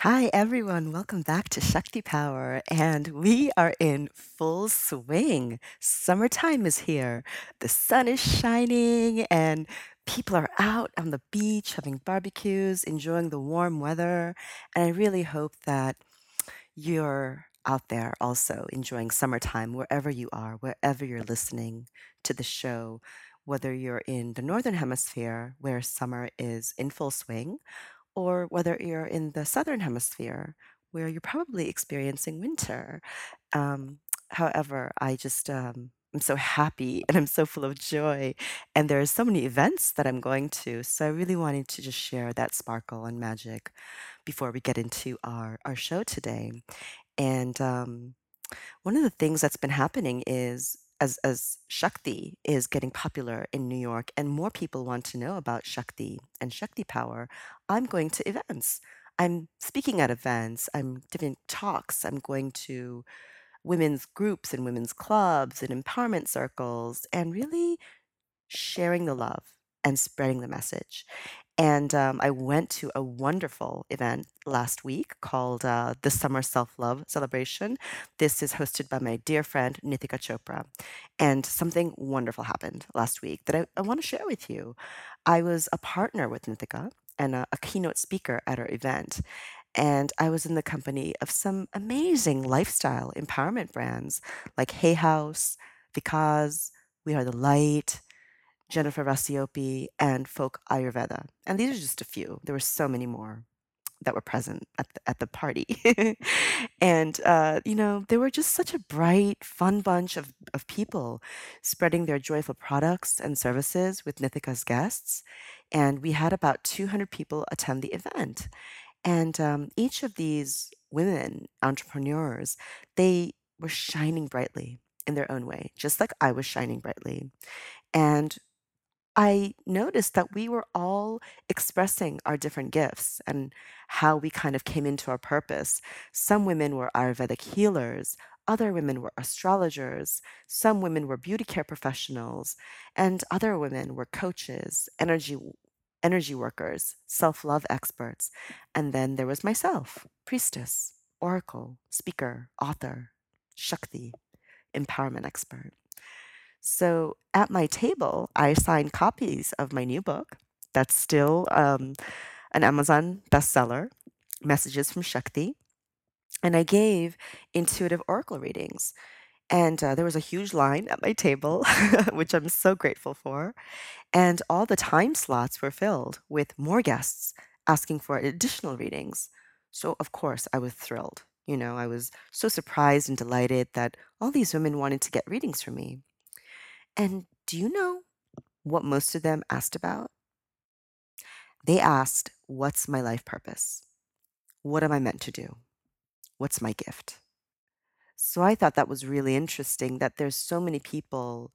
Hi, everyone. Welcome back to Shakti Power. And we are in full swing. Summertime is here. The sun is shining, and people are out on the beach having barbecues, enjoying the warm weather. And I really hope that you're out there also enjoying summertime wherever you are, wherever you're listening to the show, whether you're in the Northern Hemisphere where summer is in full swing or whether you're in the southern hemisphere where you're probably experiencing winter. Um, however, I just um, I'm so happy and I'm so full of joy, and there are so many events that I'm going to. So I really wanted to just share that sparkle and magic before we get into our our show today. And um, one of the things that's been happening is as as Shakti is getting popular in New York and more people want to know about Shakti and Shakti power, I'm going to events. I'm speaking at events, I'm giving talks, I'm going to women's groups and women's clubs and empowerment circles and really sharing the love and spreading the message. And um, I went to a wonderful event last week called uh, the Summer Self Love Celebration. This is hosted by my dear friend Nitika Chopra. And something wonderful happened last week that I, I want to share with you. I was a partner with Nitika and a, a keynote speaker at our event. And I was in the company of some amazing lifestyle empowerment brands like Hay House, Because, We Are the Light, Jennifer Racioppi, and Folk Ayurveda. And these are just a few. There were so many more that were present at the, at the party. and, uh, you know, they were just such a bright, fun bunch of, of people spreading their joyful products and services with Nitika's guests. And we had about 200 people attend the event. And um, each of these women entrepreneurs, they were shining brightly in their own way, just like I was shining brightly. And I noticed that we were all expressing our different gifts and how we kind of came into our purpose. Some women were Ayurvedic healers, other women were astrologers, some women were beauty care professionals, and other women were coaches, energy energy workers, self-love experts. And then there was myself, priestess, oracle, speaker, author, Shakti, empowerment expert. So at my table, I signed copies of my new book that's still um, an Amazon bestseller, Messages from Shakti. And I gave intuitive oracle readings. And uh, there was a huge line at my table, which I'm so grateful for. And all the time slots were filled with more guests asking for additional readings. So, of course, I was thrilled. You know, I was so surprised and delighted that all these women wanted to get readings from me. And do you know what most of them asked about? They asked, What's my life purpose? What am I meant to do? What's my gift? So I thought that was really interesting that there's so many people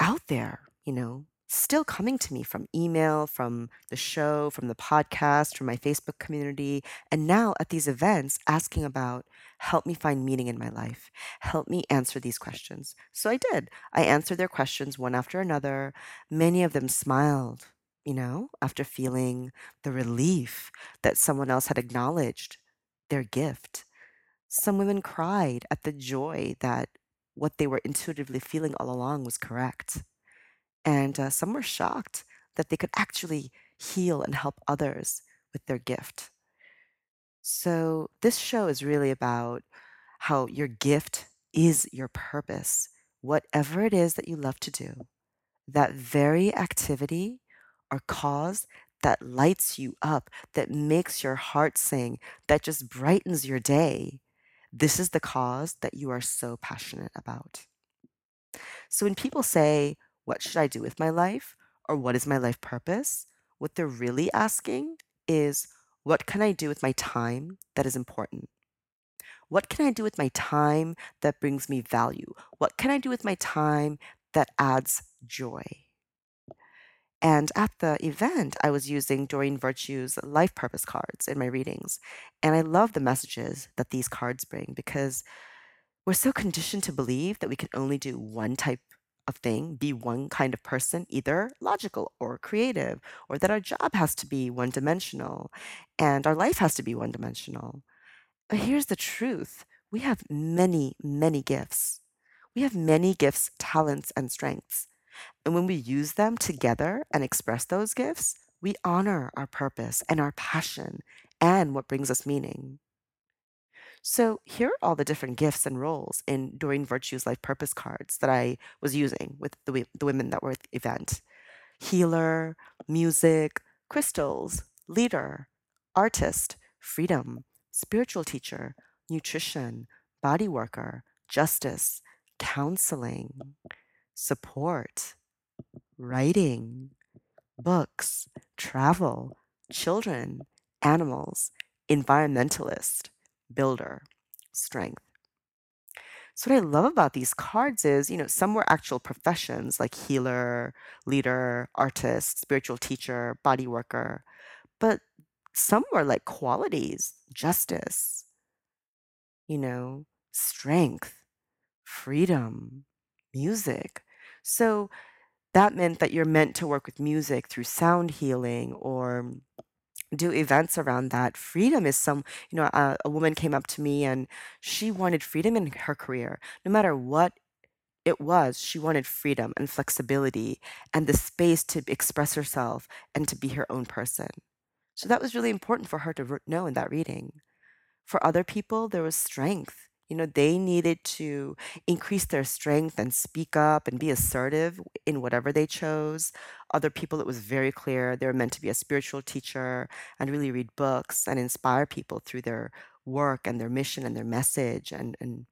out there, you know, still coming to me from email, from the show, from the podcast, from my Facebook community, and now at these events asking about help me find meaning in my life, help me answer these questions. So I did. I answered their questions one after another. Many of them smiled, you know, after feeling the relief that someone else had acknowledged their gift. Some women cried at the joy that what they were intuitively feeling all along was correct. And uh, some were shocked that they could actually heal and help others with their gift. So, this show is really about how your gift is your purpose. Whatever it is that you love to do, that very activity or cause that lights you up, that makes your heart sing, that just brightens your day, this is the cause that you are so passionate about. So, when people say, what should I do with my life? Or what is my life purpose? What they're really asking is what can I do with my time that is important? What can I do with my time that brings me value? What can I do with my time that adds joy? And at the event, I was using Doreen Virtue's life purpose cards in my readings. And I love the messages that these cards bring because we're so conditioned to believe that we can only do one type of thing, be one kind of person, either logical or creative, or that our job has to be one dimensional and our life has to be one dimensional. But here's the truth we have many, many gifts. We have many gifts, talents, and strengths. And when we use them together and express those gifts, we honor our purpose and our passion and what brings us meaning. So, here are all the different gifts and roles in Doreen Virtue's life purpose cards that I was using with the, the women that were at the event. Healer, music, crystals, leader, artist, freedom, spiritual teacher, nutrition, body worker, justice, counseling, support, writing, books, travel, children, animals, environmentalist, builder, strength. So, what I love about these cards is, you know, some were actual professions like healer, leader, artist, spiritual teacher, body worker, but some were like qualities, justice, you know, strength, freedom, music. So, that meant that you're meant to work with music through sound healing or do events around that. Freedom is some, you know, a, a woman came up to me and she wanted freedom in her career. No matter what it was, she wanted freedom and flexibility and the space to express herself and to be her own person. So that was really important for her to know in that reading. For other people, there was strength. You know, they needed to increase their strength and speak up and be assertive in whatever they chose. Other people, it was very clear they were meant to be a spiritual teacher and really read books and inspire people through their work and their mission and their message and, and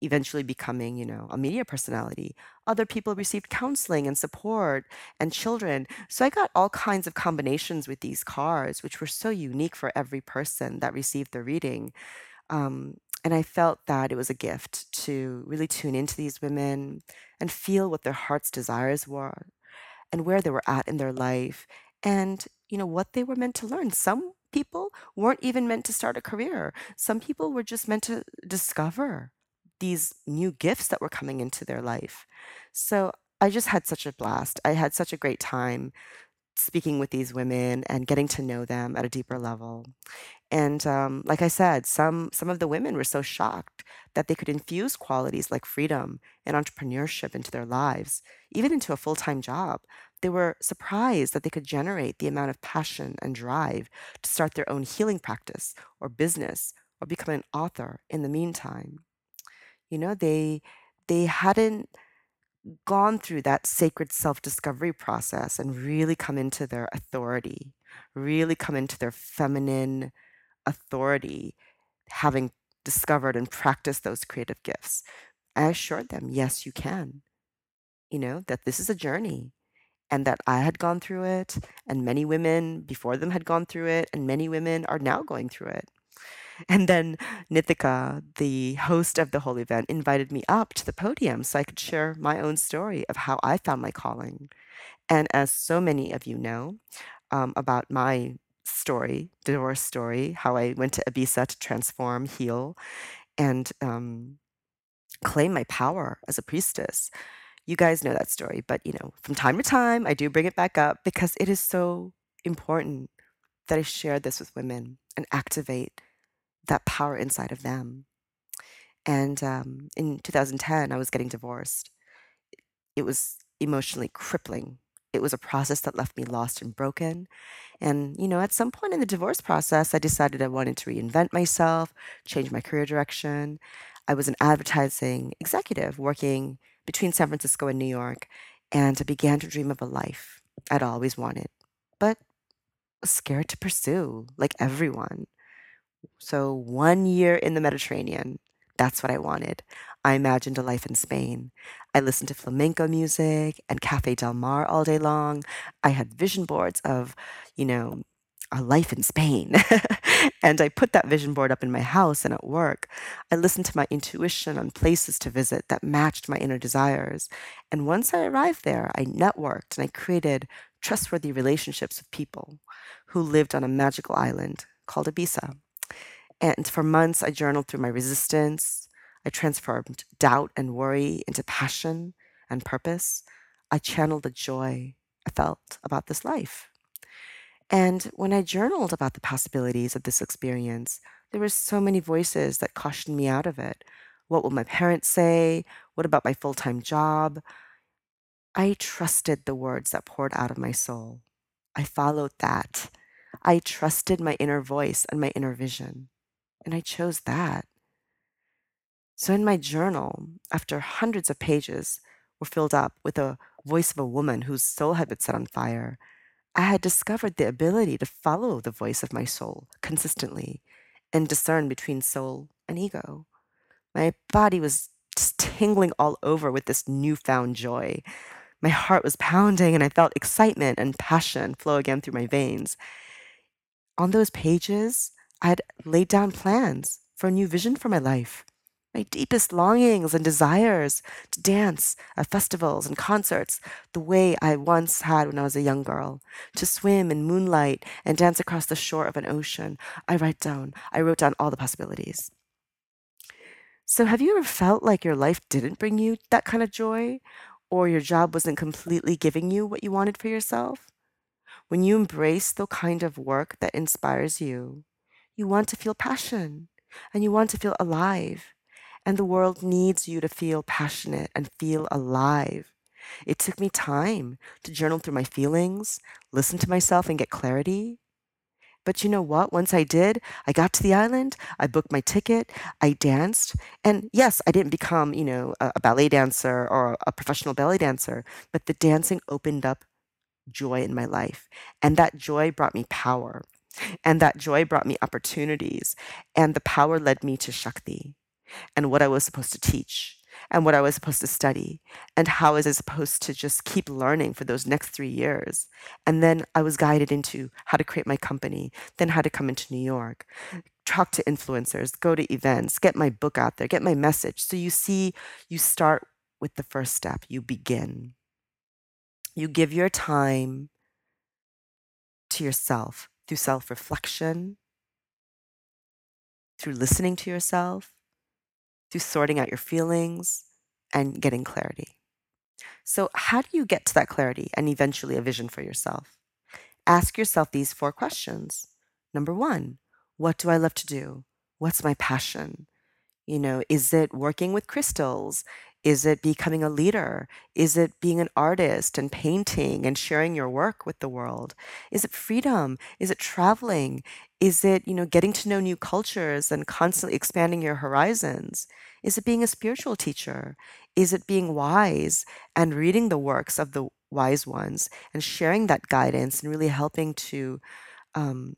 eventually becoming, you know, a media personality. Other people received counseling and support and children. So I got all kinds of combinations with these cards, which were so unique for every person that received the reading. Um, and I felt that it was a gift to really tune into these women and feel what their heart's desires were and where they were at in their life and you know what they were meant to learn. Some people weren't even meant to start a career. Some people were just meant to discover these new gifts that were coming into their life. So i just had such a blast. I had such a great time speaking with these women and getting to know them at a deeper level and um, like I said, some some of the women were so shocked that they could infuse qualities like freedom and entrepreneurship into their lives, even into a full-time job. They were surprised that they could generate the amount of passion and drive to start their own healing practice or business or become an author in the meantime. You know, they they hadn't gone through that sacred self-discovery process and really come into their authority, really come into their feminine authority having discovered and practiced those creative gifts. I assured them, yes, you can. You know, that this is a journey and that I had gone through it, and many women before them had gone through it, and many women are now going through it. And then Nitika, the host of the whole event, invited me up to the podium so I could share my own story of how I found my calling. And as so many of you know um, about my story, divorce story, how I went to Ibiza to transform, heal, and um, claim my power as a priestess. You guys know that story, but you know, from time to time, I do bring it back up because it is so important that I share this with women and activate that power inside of them. And um, in 2010, I was getting divorced. It was emotionally crippling. It was a process that left me lost and broken. And, you know, at some point in the divorce process, I decided I wanted to reinvent myself, change my career direction. I was an advertising executive working between San Francisco and New York, and I began to dream of a life I'd always wanted, but was scared to pursue, like everyone. So, one year in the Mediterranean, that's what I wanted. I imagined a life in Spain. I listened to flamenco music and Cafe Del Mar all day long. I had vision boards of, you know, a life in Spain. and I put that vision board up in my house and at work. I listened to my intuition on places to visit that matched my inner desires. And once I arrived there, I networked and I created trustworthy relationships with people who lived on a magical island called Ibiza. And for months, I journaled through my resistance. I transformed doubt and worry into passion and purpose. I channeled the joy I felt about this life. And when I journaled about the possibilities of this experience, there were so many voices that cautioned me out of it. What will my parents say? What about my full time job? I trusted the words that poured out of my soul. I followed that. I trusted my inner voice and my inner vision. And I chose that. So in my journal, after hundreds of pages were filled up with the voice of a woman whose soul had been set on fire, I had discovered the ability to follow the voice of my soul consistently and discern between soul and ego. My body was just tingling all over with this newfound joy. My heart was pounding, and I felt excitement and passion flow again through my veins. On those pages, I had laid down plans for a new vision for my life my deepest longings and desires to dance at festivals and concerts the way I once had when I was a young girl, to swim in moonlight and dance across the shore of an ocean. I write down, I wrote down all the possibilities. So, have you ever felt like your life didn't bring you that kind of joy, or your job wasn't completely giving you what you wanted for yourself? When you embrace the kind of work that inspires you, you want to feel passion and you want to feel alive and the world needs you to feel passionate and feel alive. It took me time to journal through my feelings, listen to myself, and get clarity. But you know what? Once I did, I got to the island, I booked my ticket, I danced. And yes, I didn't become, you know, a, a ballet dancer or a professional ballet dancer, but the dancing opened up joy in my life. And that joy brought me power. And that joy brought me opportunities. And the power led me to Shakti and what I was supposed to teach and what I was supposed to study and how was I supposed to just keep learning for those next three years. And then I was guided into how to create my company, then how to come into New York, talk to influencers, go to events, get my book out there, get my message. So you see, you start with the first step, you begin. You give your time to yourself through self reflection, through listening to yourself, through sorting out your feelings and getting clarity. So, how do you get to that clarity and eventually a vision for yourself? Ask yourself these four questions. Number one, what do I love to do? What's my passion? You know, is it working with crystals? Is it becoming a leader? Is it being an artist and painting and sharing your work with the world? Is it freedom? Is it traveling? Is it, you know, getting to know new cultures and constantly expanding your horizons? Is it being a spiritual teacher? Is it being wise and reading the works of the wise ones and sharing that guidance and really helping to um,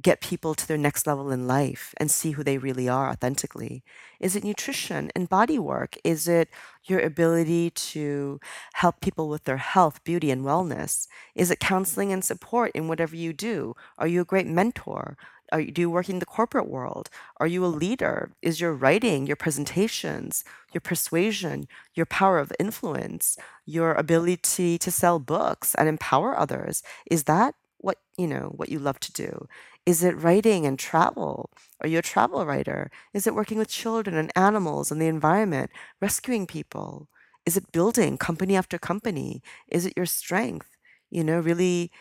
get people to their next level in life and see who they really are authentically? Is it nutrition and body work? Is it your ability to help people with their health, beauty, and wellness? Is it counseling and support in whatever you do? Are you a great mentor? Are you, do you work in the corporate world? Are you a leader? Is your writing, your presentations, your persuasion, your power of influence, your ability to sell books and empower others, is that what you know what you love to do. Is it writing and travel? Are you a travel writer? Is it working with children and animals and the environment rescuing people? Is it building company after company? Is it your strength you know really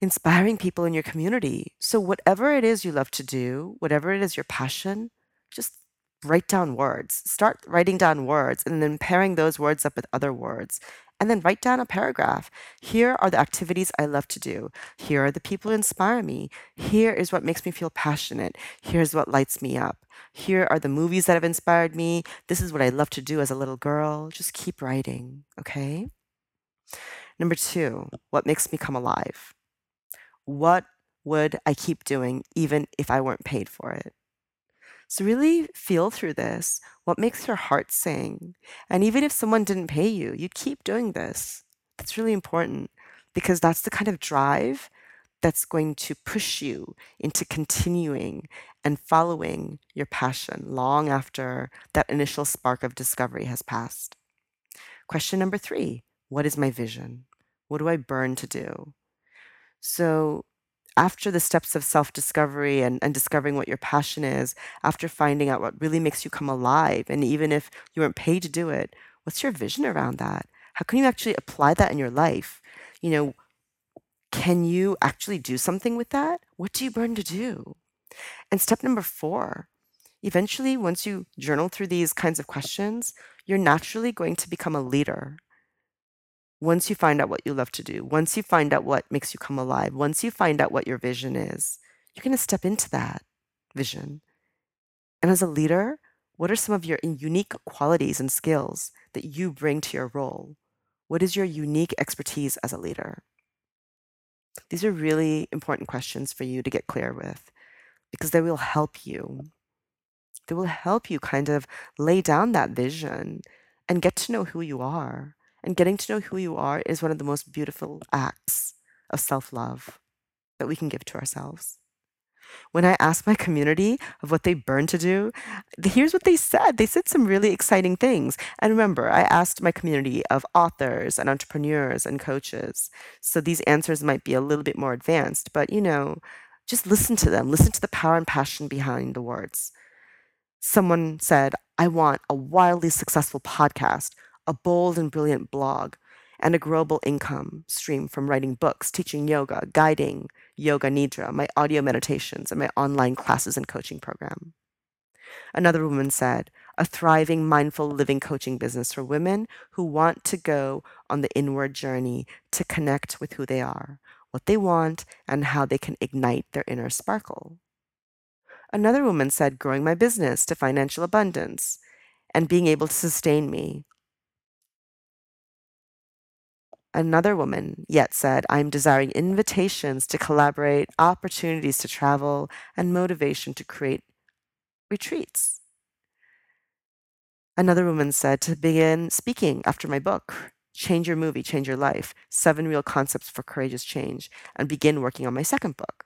inspiring people in your community? So whatever it is you love to do whatever it is your passion just write down words. Start writing down words and then pairing those words up with other words and then write down a paragraph. Here are the activities I love to do. Here are the people who inspire me. Here is what makes me feel passionate. Here's what lights me up. Here are the movies that have inspired me. This is what I love to do as a little girl. Just keep writing, okay? Number two, what makes me come alive? What would I keep doing even if I weren't paid for it? So really feel through this. What makes your heart sing? And even if someone didn't pay you, you'd keep doing this. That's really important because that's the kind of drive that's going to push you into continuing and following your passion long after that initial spark of discovery has passed. Question number three What is my vision? What do I burn to do? So, after the steps of self discovery and, and discovering what your passion is, after finding out what really makes you come alive, and even if you weren't paid to do it, what's your vision around that? How can you actually apply that in your life? You know, can you actually do something with that? What do you burn to do? And step number four, eventually, once you journal through these kinds of questions, you're naturally going to become a leader. Once you find out what you love to do, once you find out what makes you come alive, once you find out what your vision is, you're going to step into that vision. And as a leader, what are some of your unique qualities and skills that you bring to your role? What is your unique expertise as a leader? These are really important questions for you to get clear with because they will help you. They will help you kind of lay down that vision and get to know who you are. And getting to know who you are is one of the most beautiful acts of self love that we can give to ourselves. When I asked my community of what they burn to do, here's what they said. They said some really exciting things. And remember, I asked my community of authors and entrepreneurs and coaches. So these answers might be a little bit more advanced, but you know, just listen to them. Listen to the power and passion behind the words. Someone said, I want a wildly successful podcast, a bold and brilliant blog, and a growable income stream from writing books, teaching yoga, guiding yoga nidra, my audio meditations, and my online classes and coaching program. Another woman said, a thriving mindful living coaching business for women who want to go on the inward journey to connect with who they are, what they want, and how they can ignite their inner sparkle. Another woman said, growing my business to financial abundance and being able to sustain me Another woman yet said, I'm desiring invitations to collaborate, opportunities to travel, and motivation to create retreats. Another woman said to begin speaking after my book, Change Your Movie, Change Your Life Seven Real Concepts for Courageous Change, and begin working on my second book.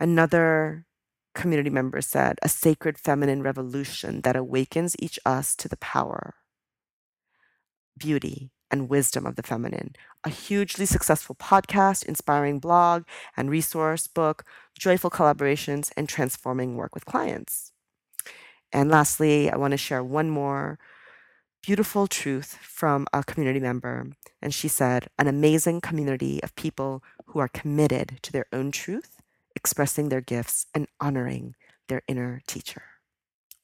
Another community member said, A sacred feminine revolution that awakens each us to the power, beauty, and wisdom of the feminine. A hugely successful podcast, inspiring blog and resource book, joyful collaborations, and transforming work with clients. And lastly, I want to share one more beautiful truth from a community member. And she said, an amazing community of people who are committed to their own truth, expressing their gifts, and honoring their inner teacher.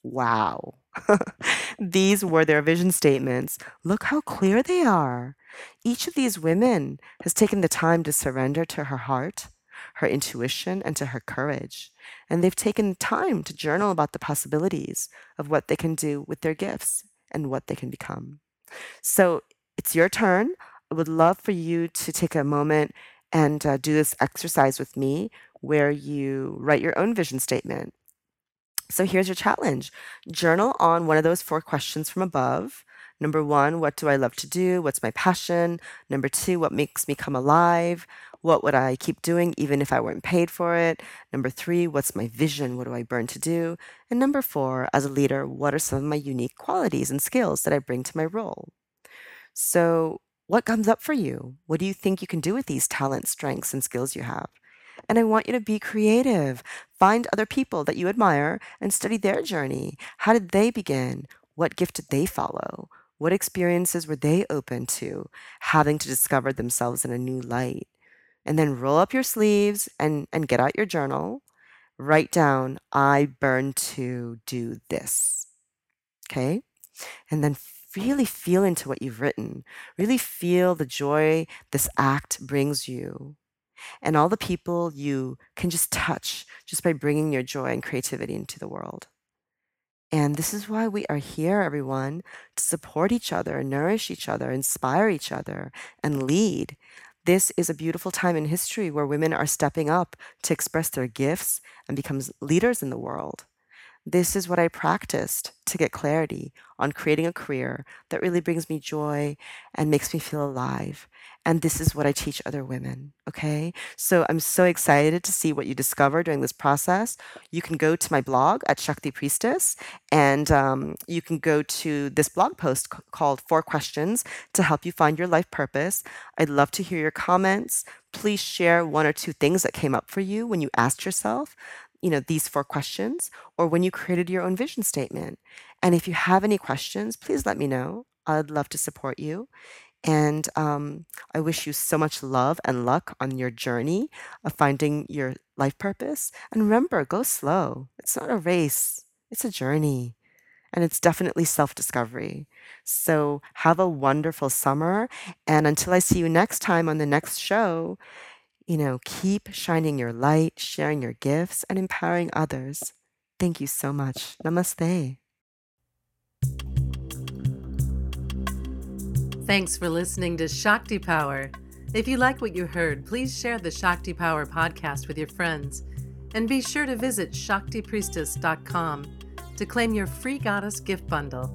Wow. these were their vision statements. Look how clear they are. Each of these women has taken the time to surrender to her heart, her intuition, and to her courage. And they've taken time to journal about the possibilities of what they can do with their gifts and what they can become. So it's your turn. I would love for you to take a moment and uh, do this exercise with me where you write your own vision statement. So here's your challenge journal on one of those four questions from above. Number one, what do I love to do? What's my passion? Number two, what makes me come alive? What would I keep doing even if I weren't paid for it? Number three, what's my vision? What do I burn to do? And number four, as a leader, what are some of my unique qualities and skills that I bring to my role? So, what comes up for you? What do you think you can do with these talents, strengths, and skills you have? And I want you to be creative. Find other people that you admire and study their journey. How did they begin? What gift did they follow? What experiences were they open to, having to discover themselves in a new light? And then roll up your sleeves and, and get out your journal. Write down, I burn to do this. Okay? And then really feel into what you've written. Really feel the joy this act brings you and all the people you can just touch just by bringing your joy and creativity into the world. And this is why we are here, everyone, to support each other, nourish each other, inspire each other, and lead. This is a beautiful time in history where women are stepping up to express their gifts and become leaders in the world. This is what I practiced to get clarity on creating a career that really brings me joy and makes me feel alive. And this is what I teach other women. Okay. So I'm so excited to see what you discover during this process. You can go to my blog at Shakti Priestess and um, you can go to this blog post c- called Four Questions to help you find your life purpose. I'd love to hear your comments. Please share one or two things that came up for you when you asked yourself you know these four questions or when you created your own vision statement and if you have any questions please let me know i'd love to support you and um, I wish you so much love and luck on your journey of finding your life purpose. And remember, go slow. It's not a race, it's a journey. And it's definitely self discovery. So have a wonderful summer. And until I see you next time on the next show, you know, keep shining your light, sharing your gifts, and empowering others. Thank you so much. Namaste. Thanks for listening to Shakti Power. If you like what you heard, please share the Shakti Power podcast with your friends. And be sure to visit ShaktiPriestess.com to claim your free goddess gift bundle.